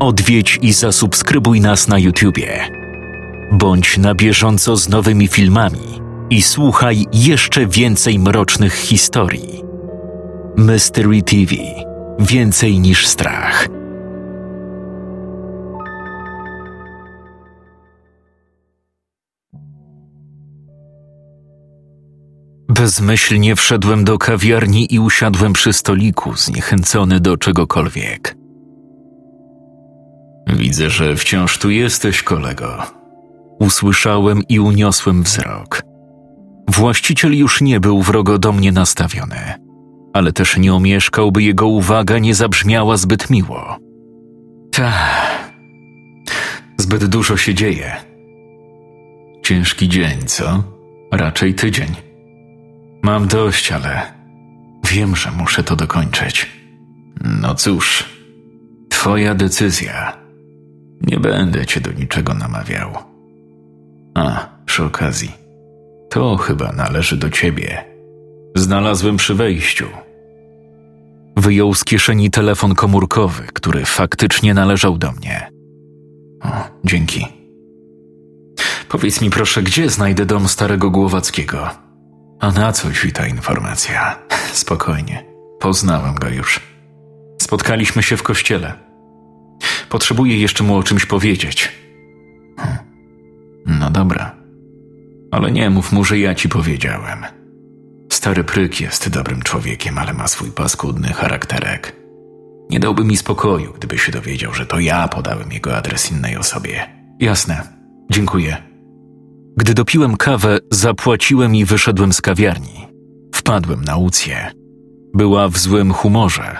Odwiedź i zasubskrybuj nas na YouTubie. Bądź na bieżąco z nowymi filmami i słuchaj jeszcze więcej mrocznych historii. Mystery TV Więcej niż strach. Bezmyślnie wszedłem do kawiarni i usiadłem przy stoliku, zniechęcony do czegokolwiek. Widzę, że wciąż tu jesteś, kolego. Usłyszałem i uniosłem wzrok. Właściciel już nie był wrogo do mnie nastawiony, ale też nie omieszkał, by jego uwaga nie zabrzmiała zbyt miło. Ta, zbyt dużo się dzieje. Ciężki dzień, co? Raczej tydzień. Mam dość, ale wiem, że muszę to dokończyć. No cóż, twoja decyzja. Nie będę cię do niczego namawiał. A, przy okazji, to chyba należy do ciebie. Znalazłem przy wejściu. Wyjął z kieszeni telefon komórkowy, który faktycznie należał do mnie. O, dzięki. Powiedz mi proszę, gdzie znajdę dom starego Głowackiego? A na co ci ta informacja? Spokojnie, poznałem go już. Spotkaliśmy się w kościele. Potrzebuję jeszcze mu o czymś powiedzieć. Hm. No dobra, ale nie mów mu, że ja ci powiedziałem. Stary pryk jest dobrym człowiekiem, ale ma swój paskudny charakterek. Nie dałby mi spokoju, gdyby się dowiedział, że to ja podałem jego adres innej osobie. Jasne, dziękuję. Gdy dopiłem kawę, zapłaciłem i wyszedłem z kawiarni. Wpadłem na Ucję. Była w złym humorze.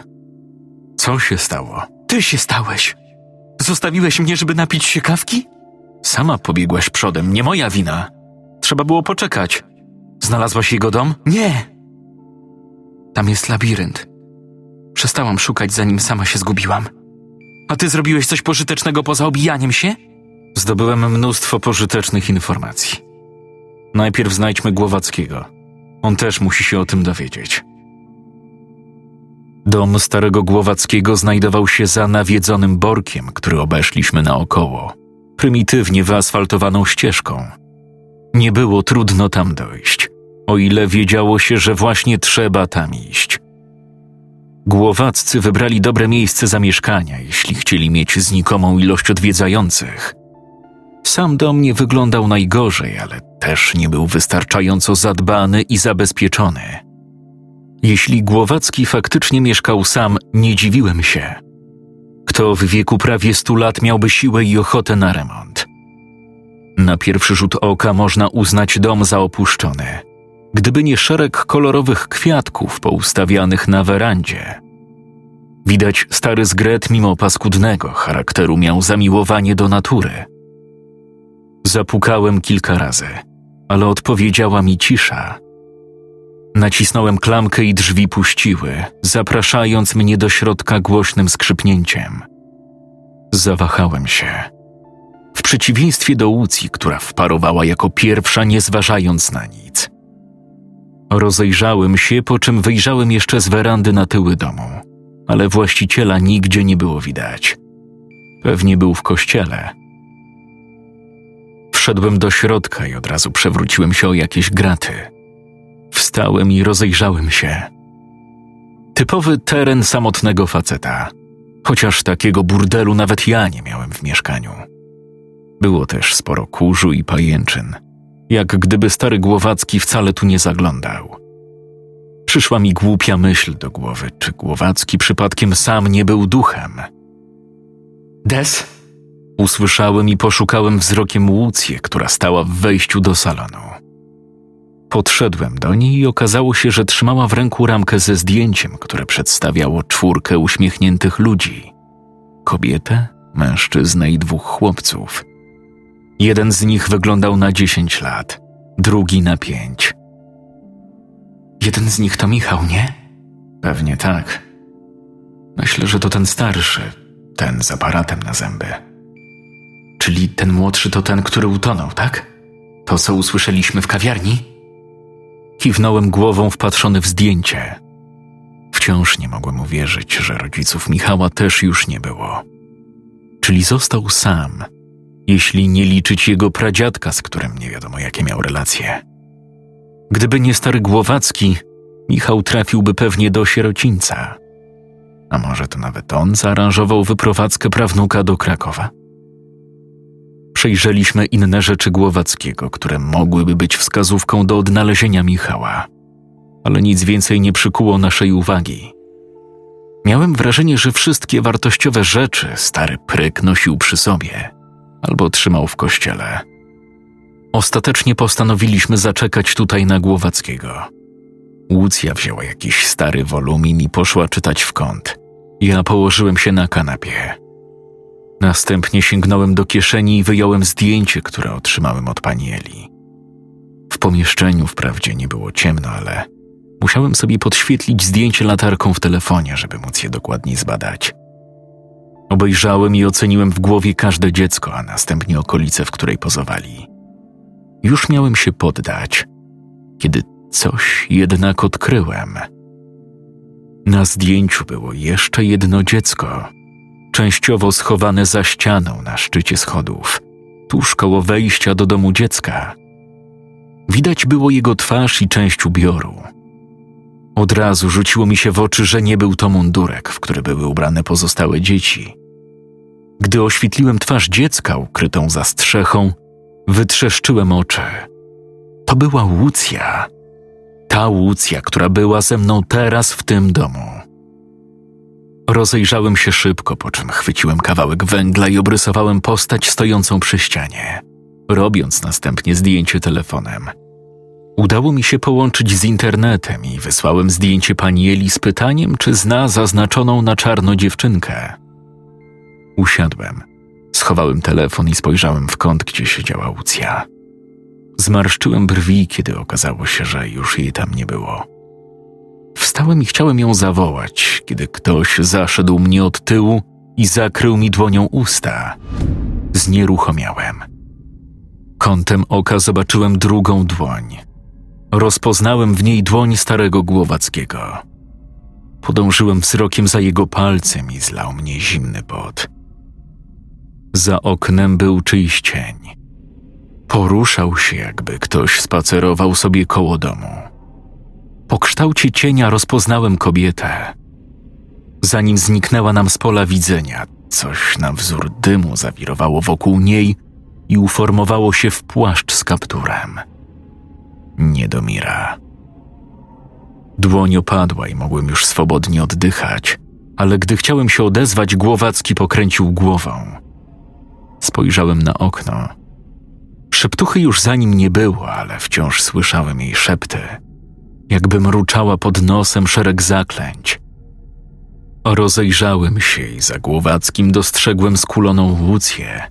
Co się stało? Ty się stałeś. Zostawiłeś mnie, żeby napić się kawki? Sama pobiegłaś przodem, nie moja wina. Trzeba było poczekać. Znalazłaś jego dom? Nie. Tam jest labirynt. Przestałam szukać, zanim sama się zgubiłam. A ty zrobiłeś coś pożytecznego poza obijaniem się? Zdobyłem mnóstwo pożytecznych informacji. Najpierw znajdźmy Głowackiego. On też musi się o tym dowiedzieć. Dom starego Głowackiego znajdował się za nawiedzonym borkiem, który obeszliśmy naokoło, prymitywnie wyasfaltowaną ścieżką. Nie było trudno tam dojść, o ile wiedziało się, że właśnie trzeba tam iść. Głowaccy wybrali dobre miejsce zamieszkania, jeśli chcieli mieć znikomą ilość odwiedzających. Sam dom nie wyglądał najgorzej, ale też nie był wystarczająco zadbany i zabezpieczony. Jeśli Głowacki faktycznie mieszkał sam, nie dziwiłem się. Kto w wieku prawie stu lat miałby siłę i ochotę na remont? Na pierwszy rzut oka można uznać dom za opuszczony, gdyby nie szereg kolorowych kwiatków poustawianych na werandzie. Widać stary zgret mimo paskudnego charakteru miał zamiłowanie do natury – Zapukałem kilka razy, ale odpowiedziała mi cisza. Nacisnąłem klamkę i drzwi puściły, zapraszając mnie do środka głośnym skrzypnięciem. Zawahałem się. W przeciwieństwie do Łucji, która wparowała jako pierwsza, nie zważając na nic. Rozejrzałem się, po czym wyjrzałem jeszcze z werandy na tyły domu, ale właściciela nigdzie nie było widać. Pewnie był w kościele Wszedłem do środka i od razu przewróciłem się o jakieś graty. Wstałem i rozejrzałem się. Typowy teren samotnego faceta, chociaż takiego burdelu nawet ja nie miałem w mieszkaniu. Było też sporo kurzu i pajęczyn, jak gdyby stary Głowacki wcale tu nie zaglądał. Przyszła mi głupia myśl do głowy, czy Głowacki przypadkiem sam nie był duchem. Des? Usłyszałem i poszukałem wzrokiem Łucję, która stała w wejściu do salonu. Podszedłem do niej i okazało się, że trzymała w ręku ramkę ze zdjęciem, które przedstawiało czwórkę uśmiechniętych ludzi: kobietę, mężczyznę i dwóch chłopców. Jeden z nich wyglądał na dziesięć lat, drugi na pięć. Jeden z nich to Michał, nie? Pewnie tak. Myślę, że to ten starszy, ten z aparatem na zęby. Czyli ten młodszy to ten, który utonął, tak? To, co usłyszeliśmy w kawiarni? Kiwnąłem głową wpatrzony w zdjęcie. Wciąż nie mogłem uwierzyć, że rodziców Michała też już nie było. czyli został sam, jeśli nie liczyć jego pradziadka, z którym nie wiadomo jakie miał relacje. Gdyby nie stary Głowacki, Michał trafiłby pewnie do sierocińca. A może to nawet on zaaranżował wyprowadzkę prawnuka do Krakowa? Przejrzeliśmy inne rzeczy Głowackiego, które mogłyby być wskazówką do odnalezienia Michała, ale nic więcej nie przykuło naszej uwagi. Miałem wrażenie, że wszystkie wartościowe rzeczy stary pryk nosił przy sobie albo trzymał w kościele. Ostatecznie postanowiliśmy zaczekać tutaj na Głowackiego. Łucja wzięła jakiś stary wolumin i poszła czytać w kąt. Ja położyłem się na kanapie. Następnie sięgnąłem do kieszeni i wyjąłem zdjęcie, które otrzymałem od pani Eli. W pomieszczeniu wprawdzie nie było ciemno, ale musiałem sobie podświetlić zdjęcie latarką w telefonie, żeby móc je dokładniej zbadać. Obejrzałem i oceniłem w głowie każde dziecko, a następnie okolice, w której pozowali. Już miałem się poddać, kiedy coś jednak odkryłem. Na zdjęciu było jeszcze jedno dziecko, częściowo schowane za ścianą na szczycie schodów, tuż koło wejścia do domu dziecka. Widać było jego twarz i część ubioru. Od razu rzuciło mi się w oczy, że nie był to mundurek, w który były ubrane pozostałe dzieci. Gdy oświetliłem twarz dziecka ukrytą za strzechą, wytrzeszczyłem oczy. To była Łucja. Ta Łucja, która była ze mną teraz w tym domu. Rozejrzałem się szybko, po czym chwyciłem kawałek węgla i obrysowałem postać stojącą przy ścianie, robiąc następnie zdjęcie telefonem. Udało mi się połączyć z internetem i wysłałem zdjęcie pani Eli z pytaniem, czy zna zaznaczoną na czarno dziewczynkę. Usiadłem, schowałem telefon i spojrzałem w kąt, gdzie siedziała Łucja. Zmarszczyłem brwi, kiedy okazało się, że już jej tam nie było. Wstałem i chciałem ją zawołać, kiedy ktoś zaszedł mnie od tyłu i zakrył mi dłonią usta. Znieruchomiałem. Kątem oka zobaczyłem drugą dłoń. Rozpoznałem w niej dłoń starego Głowackiego. Podążyłem wzrokiem za jego palcem i zlał mnie zimny pot. Za oknem był czyjś cień. Poruszał się, jakby ktoś spacerował sobie koło domu. Po kształcie cienia rozpoznałem kobietę. Zanim zniknęła nam z pola widzenia, coś na wzór dymu zawirowało wokół niej i uformowało się w płaszcz z kapturem. Niedomira. Dłoń opadła i mogłem już swobodnie oddychać, ale gdy chciałem się odezwać, Głowacki pokręcił głową. Spojrzałem na okno. Szeptuchy już za nim nie było, ale wciąż słyszałem jej szepty – jakby mruczała pod nosem szereg zaklęć. Rozejrzałem się i za Głowackim dostrzegłem skuloną Łucję.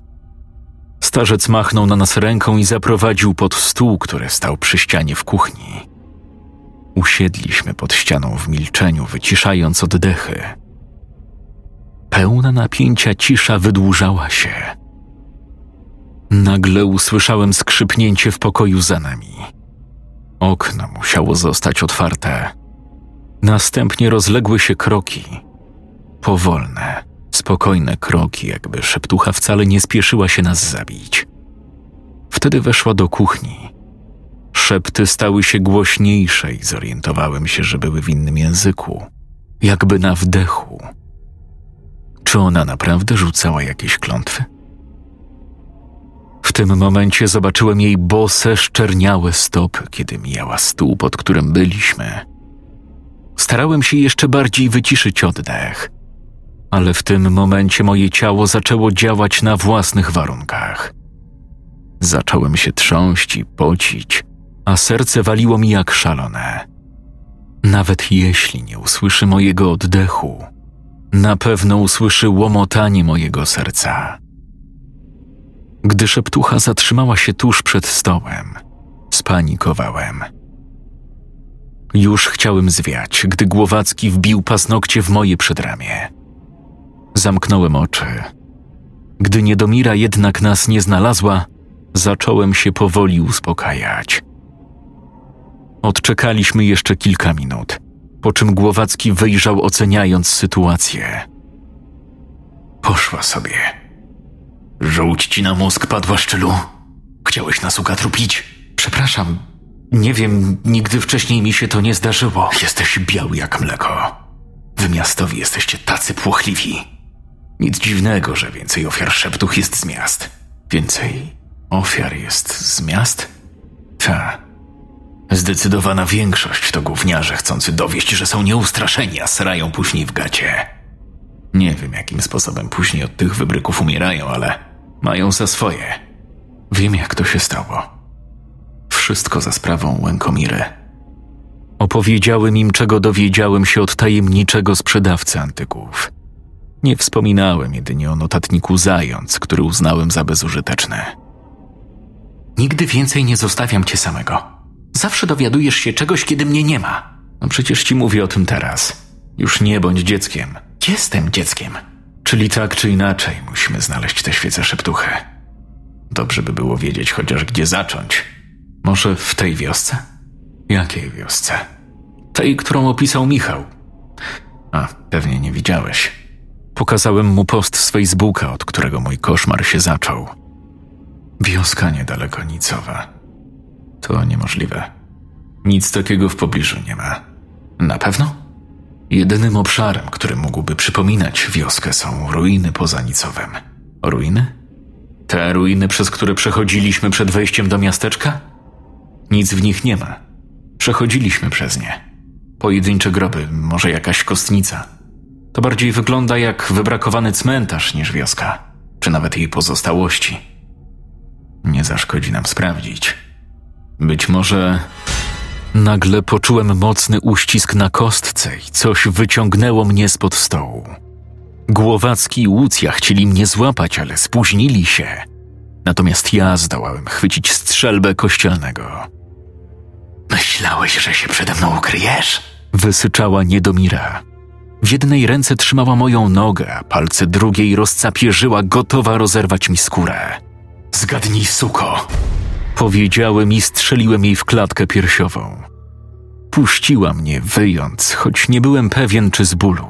Starzec machnął na nas ręką i zaprowadził pod stół, który stał przy ścianie w kuchni. Usiedliśmy pod ścianą w milczeniu, wyciszając oddechy. Pełna napięcia cisza wydłużała się. Nagle usłyszałem skrzypnięcie w pokoju za nami. Okno musiało zostać otwarte. Następnie rozległy się kroki. Powolne, spokojne kroki, jakby szeptucha wcale nie spieszyła się nas zabić. Wtedy weszła do kuchni. Szepty stały się głośniejsze i zorientowałem się, że były w innym języku, jakby na wdechu. Czy ona naprawdę rzucała jakieś klątwy? W tym momencie zobaczyłem jej bose, szczerniałe stopy, kiedy mijała stół, pod którym byliśmy. Starałem się jeszcze bardziej wyciszyć oddech, ale w tym momencie moje ciało zaczęło działać na własnych warunkach. Zacząłem się trząść i pocić, a serce waliło mi jak szalone. Nawet jeśli nie usłyszy mojego oddechu, na pewno usłyszy łomotanie mojego serca. Gdy szeptucha zatrzymała się tuż przed stołem, spanikowałem. Już chciałem zwiać, gdy Głowacki wbił paznokcie w moje przedramię. Zamknąłem oczy. Gdy Niedomira jednak nas nie znalazła, zacząłem się powoli uspokajać. Odczekaliśmy jeszcze kilka minut, po czym Głowacki wyjrzał oceniając sytuację. Poszła sobie Żółć ci na mózg padła, szczylu. Chciałeś nas ukatrupić? Przepraszam, nie wiem, nigdy wcześniej mi się to nie zdarzyło. Jesteś biały jak mleko. Wy miastowi jesteście tacy płochliwi. Nic dziwnego, że więcej ofiar szeptuch jest z miast. Więcej ofiar jest z miast? Ta. Zdecydowana większość to gówniarze chcący dowieść, że są nieustraszeni, a srają później w gacie. Nie wiem, jakim sposobem później od tych wybryków umierają, ale mają za swoje. Wiem, jak to się stało. Wszystko za sprawą Łękomiry. Opowiedziałem im, czego dowiedziałem się od tajemniczego sprzedawcy antyków. Nie wspominałem jedynie o notatniku Zając, który uznałem za bezużyteczny. Nigdy więcej nie zostawiam cię samego. Zawsze dowiadujesz się czegoś, kiedy mnie nie ma. No przecież ci mówię o tym teraz. Już nie bądź dzieckiem. Jestem dzieckiem. Czyli tak czy inaczej musimy znaleźć tę świecę szeptuchy. Dobrze by było wiedzieć chociaż gdzie zacząć. Może w tej wiosce? Jakiej wiosce? Tej, którą opisał Michał. A, pewnie nie widziałeś. Pokazałem mu post z bułka, od którego mój koszmar się zaczął. Wioska niedaleko Nicowa. To niemożliwe. Nic takiego w pobliżu nie ma. Na pewno? Jedynym obszarem, który mógłby przypominać wioskę, są ruiny poza Nicowem. Ruiny? Te ruiny, przez które przechodziliśmy przed wejściem do miasteczka? Nic w nich nie ma. Przechodziliśmy przez nie. Pojedyncze groby, może jakaś kostnica. To bardziej wygląda jak wybrakowany cmentarz niż wioska, czy nawet jej pozostałości. Nie zaszkodzi nam sprawdzić. Być może Nagle poczułem mocny uścisk na kostce i coś wyciągnęło mnie spod stołu. Głowacki i Łucja chcieli mnie złapać, ale spóźnili się. Natomiast ja zdołałem chwycić strzelbę kościelnego. Myślałeś, że się przede mną ukryjesz? Wysyczała Niedomira. W jednej ręce trzymała moją nogę, a palce drugiej rozcapierzyła, gotowa rozerwać mi skórę. Zgadnij, suko! Powiedziałem i strzeliłem jej w klatkę piersiową. Puściła mnie, wyjąc, choć nie byłem pewien, czy z bólu.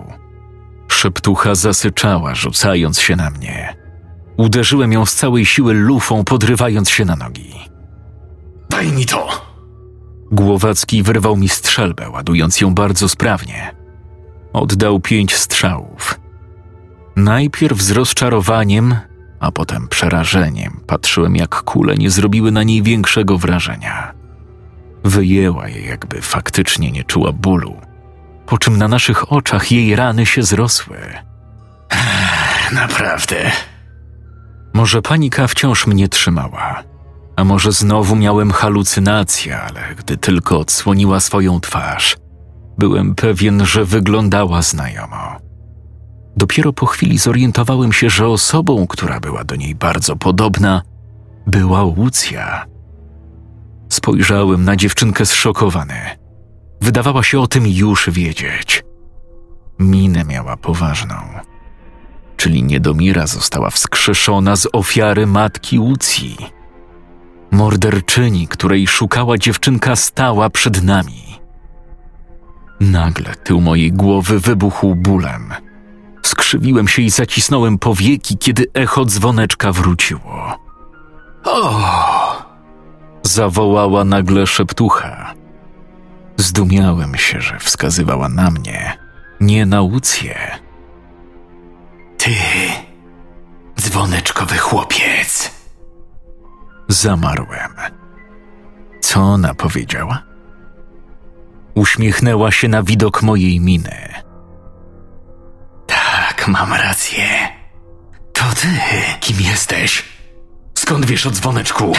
Szeptucha zasyczała, rzucając się na mnie. Uderzyłem ją z całej siły lufą, podrywając się na nogi. Daj mi to! Głowacki wyrwał mi strzelbę, ładując ją bardzo sprawnie. Oddał pięć strzałów. Najpierw z rozczarowaniem, a potem przerażeniem patrzyłem, jak kule nie zrobiły na niej większego wrażenia. Wyjęła je, jakby faktycznie nie czuła bólu, po czym na naszych oczach jej rany się zrosły. Naprawdę. Może panika wciąż mnie trzymała, a może znowu miałem halucynację, ale gdy tylko odsłoniła swoją twarz, byłem pewien, że wyglądała znajomo. Dopiero po chwili zorientowałem się, że osobą, która była do niej bardzo podobna, była Łucja. Spojrzałem na dziewczynkę zszokowany. Wydawała się o tym już wiedzieć. Minę miała poważną. Czyli Niedomira została wskrzeszona z ofiary matki Łucji. Morderczyni, której szukała dziewczynka, stała przed nami. Nagle tył mojej głowy wybuchł bólem. Skrzywiłem się i zacisnąłem powieki, kiedy echo dzwoneczka wróciło. O! Zawołała nagle szeptucha. Zdumiałem się, że wskazywała na mnie, nie na Łucję. Ty, dzwoneczkowy chłopiec. Zamarłem. Co ona powiedziała? Uśmiechnęła się na widok mojej miny. Mam rację. To ty, kim jesteś? Skąd wiesz o dzwoneczku?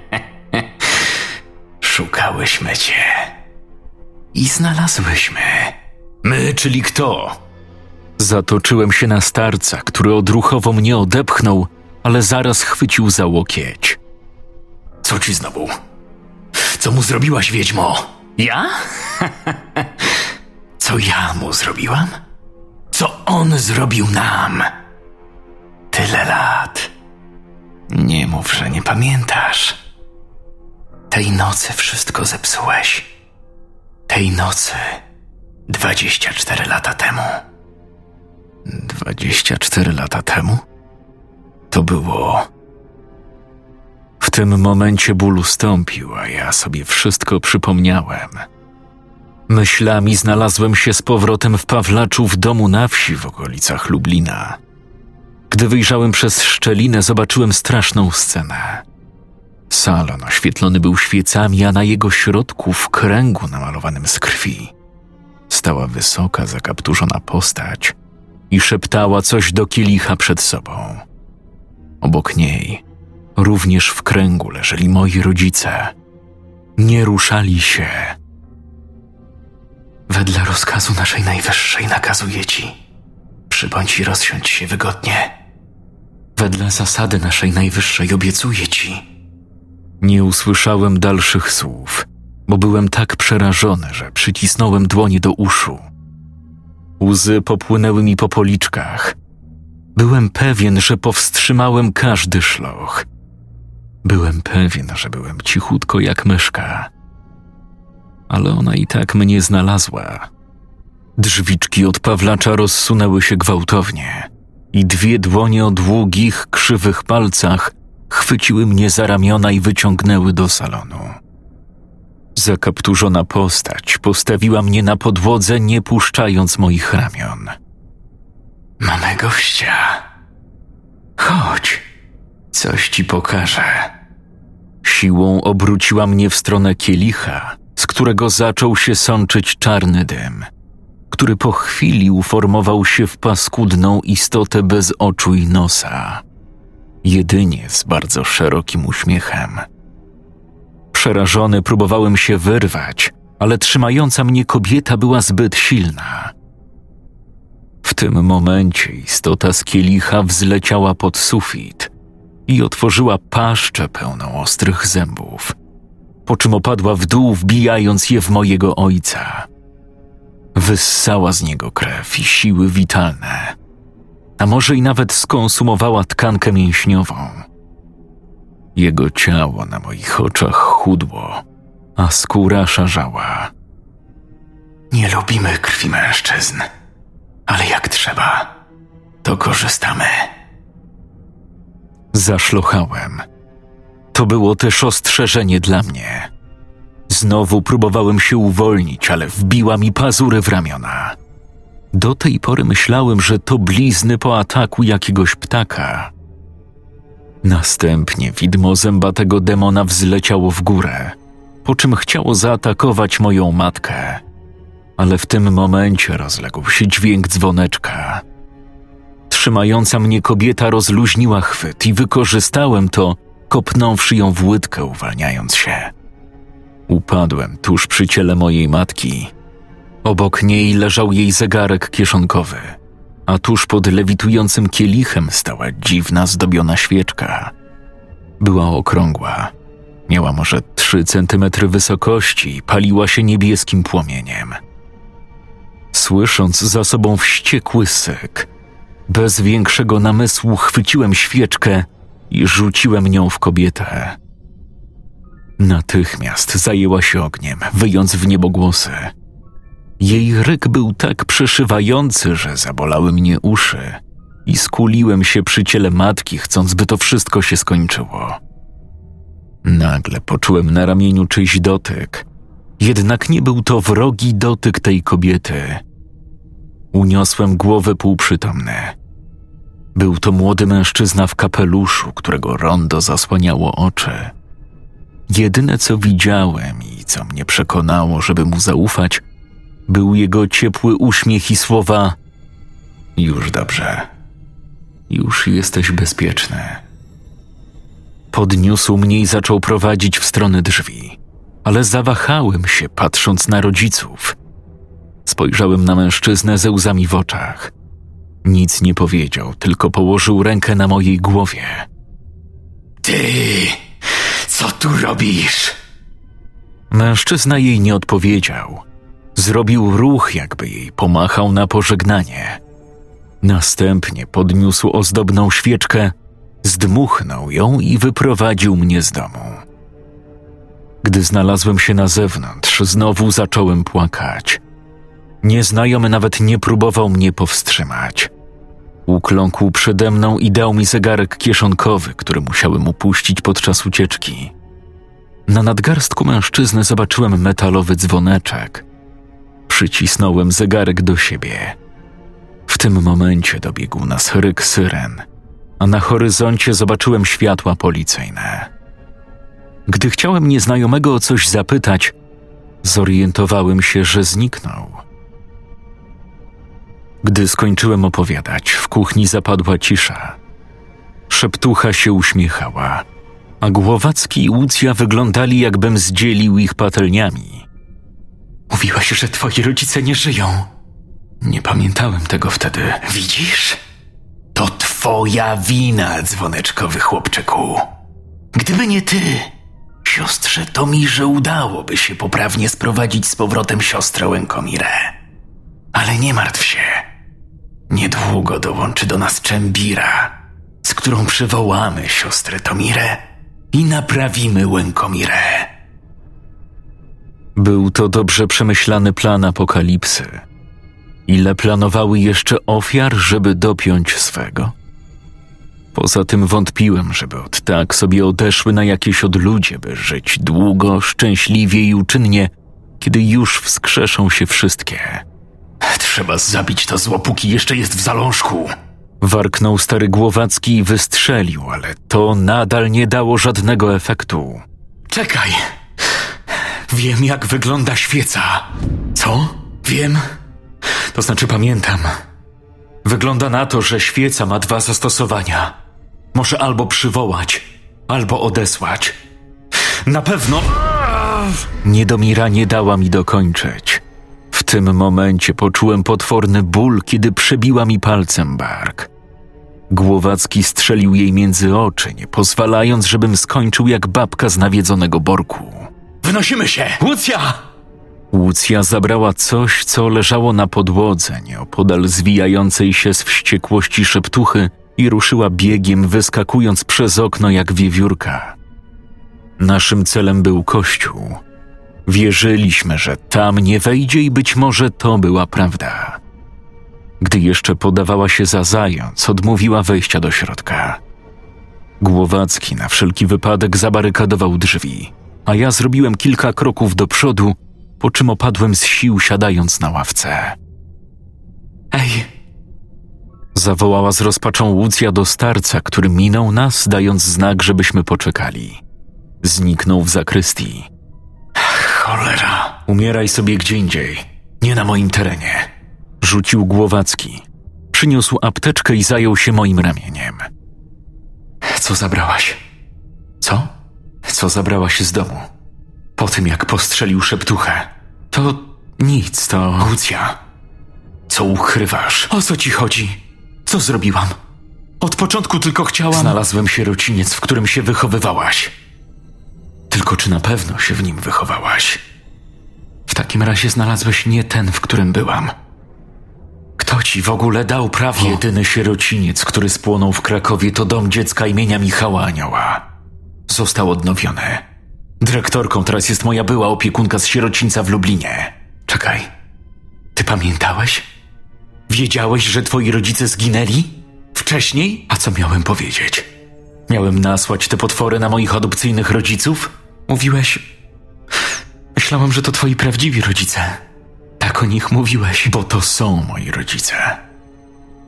Szukałyśmy cię. I znalazłyśmy. My, czyli kto? Zatoczyłem się na starca, który odruchowo mnie odepchnął, ale zaraz chwycił za łokieć. Co ci znowu? Co mu zrobiłaś, wiedźmo? Ja? Co ja mu zrobiłam? Co on zrobił nam? Tyle lat. Nie mów, że nie pamiętasz. Tej nocy wszystko zepsułeś. Tej nocy 24 lata temu. 24 lata temu? to było. W tym momencie ból ustąpił, a ja sobie wszystko przypomniałem. Myślami znalazłem się z powrotem w Pawlaczu w domu na wsi w okolicach Lublina. Gdy wyjrzałem przez szczelinę, zobaczyłem straszną scenę. Salon oświetlony był świecami, a na jego środku, w kręgu namalowanym z krwi, stała wysoka, zakapturzona postać i szeptała coś do kielicha przed sobą. Obok niej, również w kręgu, leżeli moi rodzice. Nie ruszali się. Wedle rozkazu naszej najwyższej nakazuję ci, przybądź i rozsiądź się wygodnie. Wedle zasady naszej najwyższej obiecuję ci. Nie usłyszałem dalszych słów, bo byłem tak przerażony, że przycisnąłem dłonie do uszu. Łzy popłynęły mi po policzkach. Byłem pewien, że powstrzymałem każdy szloch. Byłem pewien, że byłem cichutko jak myszka. Ale ona i tak mnie znalazła. Drzwiczki od Pawlacza rozsunęły się gwałtownie i dwie dłonie o długich, krzywych palcach chwyciły mnie za ramiona i wyciągnęły do salonu. Zakapturzona postać postawiła mnie na podłodze, nie puszczając moich ramion. Mamy gościa. Chodź, coś ci pokażę. Siłą obróciła mnie w stronę kielicha, z którego zaczął się sączyć czarny dym, który po chwili uformował się w paskudną istotę bez oczu i nosa, jedynie z bardzo szerokim uśmiechem. Przerażony próbowałem się wyrwać, ale trzymająca mnie kobieta była zbyt silna. W tym momencie istota z kielicha wzleciała pod sufit i otworzyła paszczę pełną ostrych zębów, po czym opadła w dół, wbijając je w mojego ojca. Wyssała z niego krew i siły witalne, a może i nawet skonsumowała tkankę mięśniową. Jego ciało na moich oczach chudło, a skóra szarzała. Nie lubimy krwi mężczyzn, ale jak trzeba, to korzystamy. Zaszlochałem. To było też ostrzeżenie dla mnie. Znowu próbowałem się uwolnić, ale wbiła mi pazury w ramiona. Do tej pory myślałem, że to blizny po ataku jakiegoś ptaka. Następnie widmo zębatego demona wzleciało w górę, po czym chciało zaatakować moją matkę. Ale w tym momencie rozległ się dźwięk dzwoneczka. Trzymająca mnie kobieta rozluźniła chwyt i wykorzystałem to, kopnąwszy ją w łydkę, uwalniając się. Upadłem tuż przy ciele mojej matki. Obok niej leżał jej zegarek kieszonkowy, a tuż pod lewitującym kielichem stała dziwna zdobiona świeczka. Była okrągła, miała może trzy centymetry wysokości i paliła się niebieskim płomieniem. Słysząc za sobą wściekły syk, bez większego namysłu chwyciłem świeczkę i rzuciłem nią w kobietę. Natychmiast zajęła się ogniem, wyjąc w niebo głosy. Jej ryk był tak przeszywający, że zabolały mnie uszy i skuliłem się przy ciele matki, chcąc, by to wszystko się skończyło. Nagle poczułem na ramieniu czyjś dotyk, jednak nie był to wrogi dotyk tej kobiety. Uniosłem głowę półprzytomny. Był to młody mężczyzna w kapeluszu, którego rondo zasłaniało oczy. Jedyne co widziałem i co mnie przekonało, żeby mu zaufać, był jego ciepły uśmiech i słowa: Już dobrze, już jesteś bezpieczny. Podniósł mnie i zaczął prowadzić w stronę drzwi, ale zawahałem się, patrząc na rodziców. Spojrzałem na mężczyznę ze łzami w oczach. Nic nie powiedział, tylko położył rękę na mojej głowie. Ty, co tu robisz? Mężczyzna jej nie odpowiedział. Zrobił ruch, jakby jej pomachał na pożegnanie. Następnie podniósł ozdobną świeczkę, zdmuchnął ją i wyprowadził mnie z domu. Gdy znalazłem się na zewnątrz, znowu zacząłem płakać. Nieznajomy nawet nie próbował mnie powstrzymać. Ukląkł przede mną i dał mi zegarek kieszonkowy, który musiałem upuścić podczas ucieczki. Na nadgarstku mężczyzny zobaczyłem metalowy dzwoneczek. Przycisnąłem zegarek do siebie. W tym momencie dobiegł nas ryk syren, a na horyzoncie zobaczyłem światła policyjne. Gdy chciałem nieznajomego o coś zapytać, zorientowałem się, że zniknął. Gdy skończyłem opowiadać, w kuchni zapadła cisza. Szeptucha się uśmiechała, a Głowacki i Łucja wyglądali, jakbym zdzielił ich patelniami. Mówiłaś, że twoi rodzice nie żyją. Nie pamiętałem tego wtedy. Widzisz? To twoja wina, dzwoneczkowy chłopczyku. Gdyby nie ty, siostrze Tomirze udałoby się poprawnie sprowadzić z powrotem siostrę Łękomirę. Ale nie martw się. Niedługo dołączy do nas Czembira, z którą przywołamy siostrę Tomirę i naprawimy Łękomirę. Był to dobrze przemyślany plan apokalipsy. Ile planowały jeszcze ofiar, żeby dopiąć swego? Poza tym wątpiłem, żeby od tak sobie odeszły na jakieś odludzie, by żyć długo, szczęśliwie i uczynnie, kiedy już wskrzeszą się wszystkie. Trzeba zabić to zło, póki jeszcze jest w zalążku. Warknął stary Głowacki i wystrzelił, ale to nadal nie dało żadnego efektu. Czekaj. Wiem, jak wygląda świeca. Co? Wiem. To znaczy, pamiętam. Wygląda na to, że świeca ma dwa zastosowania. Może albo przywołać, albo odesłać. Na pewno. Niedomira nie dała mi dokończyć. W tym momencie poczułem potworny ból, kiedy przebiła mi palcem bark. Głowacki strzelił jej między oczy, nie pozwalając, żebym skończył jak babka z nawiedzonego borku. Wynosimy się! Łucja! Łucja zabrała coś, co leżało na podłodze, nieopodal zwijającej się z wściekłości szeptuchy i ruszyła biegiem, wyskakując przez okno jak wiewiórka. Naszym celem był kościół. Wierzyliśmy, że tam nie wejdzie i być może to była prawda. Gdy jeszcze podawała się za zając, odmówiła wejścia do środka. Głowacki na wszelki wypadek zabarykadował drzwi, a ja zrobiłem kilka kroków do przodu, po czym opadłem z sił siadając na ławce. Ej, Zawołała z rozpaczą Łucja do starca, który minął nas, dając znak, żebyśmy poczekali. Zniknął w zakrystii. Cholera. Umieraj sobie gdzie indziej. Nie na moim terenie. Rzucił Głowacki. Przyniósł apteczkę i zajął się moim ramieniem. Co zabrałaś? Co? Co zabrałaś z domu? Po tym, jak postrzelił szeptuchę. To nic, to Łucja. Co ukrywasz? O co ci chodzi? Co zrobiłam? Od początku tylko chciałam... Znalazłem sierociniec, w którym się wychowywałaś. Tylko czy na pewno się w nim wychowałaś? W takim razie znalazłeś nie ten, w którym byłam. Kto ci w ogóle dał prawo? Jedyny sierociniec, który spłonął w Krakowie, to dom dziecka imienia Michała Anioła. Został odnowiony. Dyrektorką teraz jest moja była opiekunka z sierocińca w Lublinie. Czekaj. Ty pamiętałeś? Wiedziałeś, że twoi rodzice zginęli? Wcześniej? A co miałem powiedzieć? Miałem nasłać te potwory na moich adopcyjnych rodziców? Mówiłeś. Myślałem, że to twoi prawdziwi rodzice. Tak o nich mówiłeś, bo to są moi rodzice.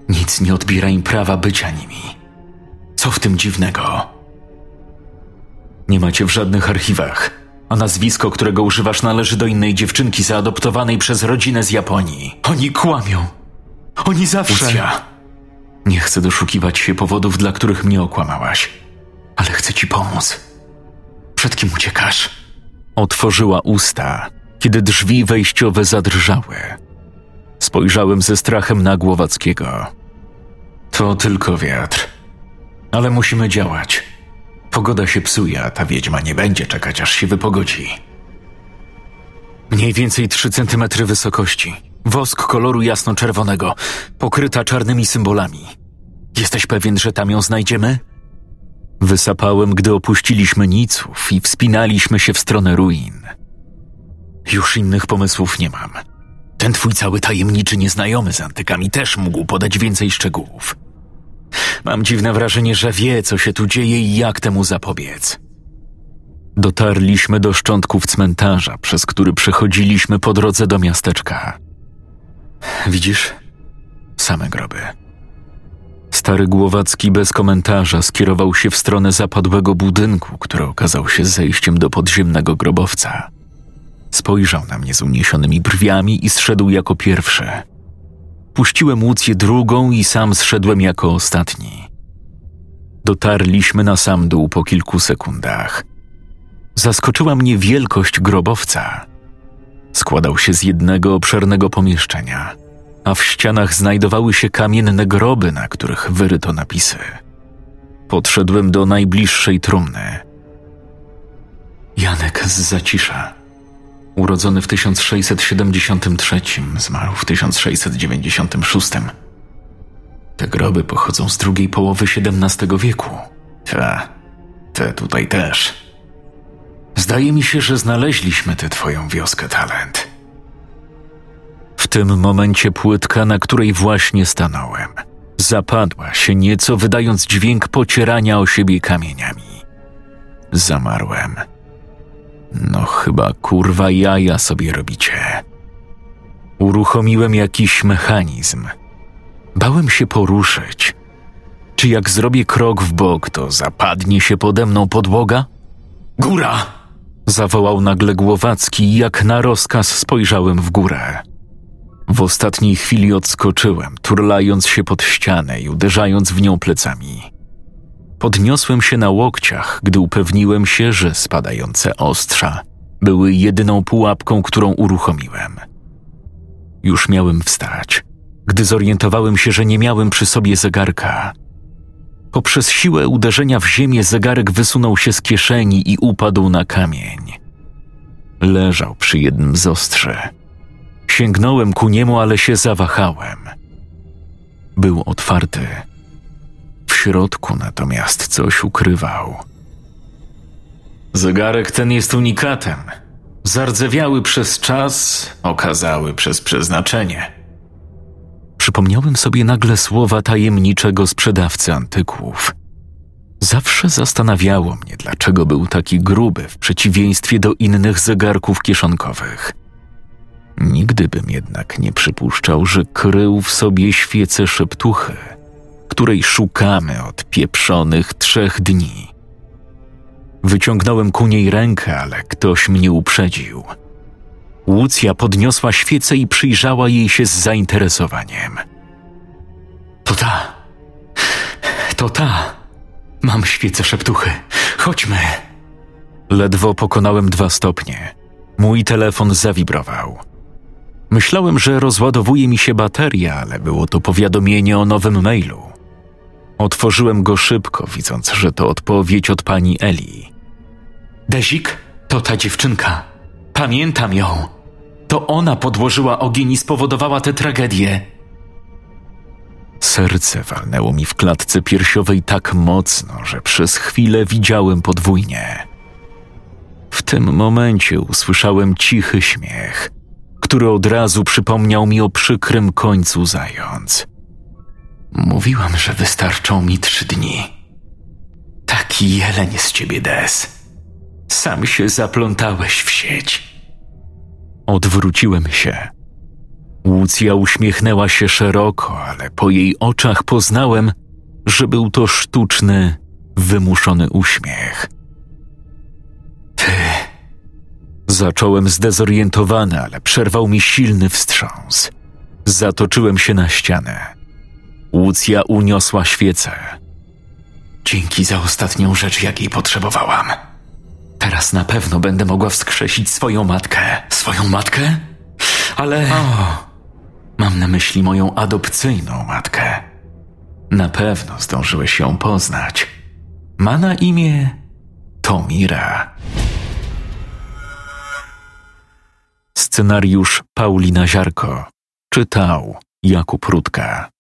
Nic nie odbiera im prawa bycia nimi. Co w tym dziwnego? Nie macie w żadnych archiwach, a nazwisko, którego używasz, należy do innej dziewczynki zaadoptowanej przez rodzinę z Japonii. Oni kłamią. Oni zawsze. Lucja, nie chcę doszukiwać się powodów, dla których mnie okłamałaś, ale chcę ci pomóc. Przed kim uciekasz? Otworzyła usta, kiedy drzwi wejściowe zadrżały. Spojrzałem ze strachem na Głowackiego. To tylko wiatr. Ale musimy działać. Pogoda się psuje, a ta wiedźma nie będzie czekać, aż się wypogodzi. Mniej więcej trzy centymetry wysokości. Wosk koloru jasno-czerwonego, pokryta czarnymi symbolami. Jesteś pewien, że tam ją znajdziemy? Wysapałem, gdy opuściliśmy Niców i wspinaliśmy się w stronę ruin. Już innych pomysłów nie mam. Ten twój cały tajemniczy nieznajomy z antykami też mógł podać więcej szczegółów. Mam dziwne wrażenie, że wie, co się tu dzieje i jak temu zapobiec. Dotarliśmy do szczątków cmentarza, przez który przechodziliśmy po drodze do miasteczka. Widzisz? Same groby. Stary Głowacki bez komentarza skierował się w stronę zapadłego budynku, który okazał się zejściem do podziemnego grobowca. Spojrzał na mnie z uniesionymi brwiami i zszedł jako pierwszy. Puściłem Łucję drugą i sam zszedłem jako ostatni. Dotarliśmy na sam dół po kilku sekundach. Zaskoczyła mnie wielkość grobowca. Składał się z jednego obszernego pomieszczenia, a w ścianach znajdowały się kamienne groby, na których wyryto napisy. Podszedłem do najbliższej trumny. Janek z Zacisza urodzony w 1673, zmarł w 1696. Te groby pochodzą z drugiej połowy XVII wieku. Ta, te tutaj też. Zdaje mi się, że znaleźliśmy tę twoją wioskę talent. W tym momencie płytka, na której właśnie stanąłem, zapadła się nieco, wydając dźwięk pocierania o siebie kamieniami. Zamarłem. No chyba kurwa jaja sobie robicie. Uruchomiłem jakiś mechanizm. Bałem się poruszyć. Czy jak zrobię krok w bok, to zapadnie się pode mną podłoga? Góra! Zawołał nagle Głowacki jak na rozkaz spojrzałem w górę. W ostatniej chwili odskoczyłem, turlając się pod ścianę i uderzając w nią plecami. Podniosłem się na łokciach, gdy upewniłem się, że spadające ostrza były jedyną pułapką, którą uruchomiłem. Już miałem wstać, gdy zorientowałem się, że nie miałem przy sobie zegarka. Poprzez siłę uderzenia w ziemię zegarek wysunął się z kieszeni i upadł na kamień. Leżał przy jednym z ostrzy. Sięgnąłem ku niemu, ale się zawahałem. Był otwarty w środku natomiast coś ukrywał. Zegarek ten jest unikatem. Zardzewiały przez czas, okazały przez przeznaczenie. Przypomniałem sobie nagle słowa tajemniczego sprzedawcy antyków. Zawsze zastanawiało mnie, dlaczego był taki gruby w przeciwieństwie do innych zegarków kieszonkowych. Nigdy bym jednak nie przypuszczał, że krył w sobie świecę szeptuchy – której szukamy od pieprzonych trzech dni. Wyciągnąłem ku niej rękę, ale ktoś mnie uprzedził. Łucja podniosła świecę i przyjrzała jej się z zainteresowaniem. To ta. To ta. Mam świecę szeptuchy. Chodźmy. Ledwo pokonałem dwa stopnie. Mój telefon zawibrował. Myślałem, że rozładowuje mi się bateria, ale było to powiadomienie o nowym mailu. Otworzyłem go szybko, widząc, że to odpowiedź od pani Eli. Dezik to ta dziewczynka. Pamiętam ją. To ona podłożyła ogień i spowodowała tę tragedię. Serce walnęło mi w klatce piersiowej tak mocno, że przez chwilę widziałem podwójnie. W tym momencie usłyszałem cichy śmiech, który od razu przypomniał mi o przykrym końcu zając. Mówiłam, że wystarczą mi trzy dni. Taki jeleń z ciebie, Des. Sam się zaplątałeś w sieć. Odwróciłem się. Łucja uśmiechnęła się szeroko, ale po jej oczach poznałem, że był to sztuczny, wymuszony uśmiech. Zacząłem zdezorientowany, ale przerwał mi silny wstrząs. Zatoczyłem się na ścianę. Łucja uniosła świecę. Dzięki za ostatnią rzecz, jakiej potrzebowałam. Teraz na pewno będę mogła wskrzesić swoją matkę. Swoją matkę? Ale. O, mam na myśli moją adopcyjną matkę. Na pewno zdążyłeś ją poznać. Ma na imię Tomira. Scenariusz Paulina Ziarko czytał Jakub Rutka.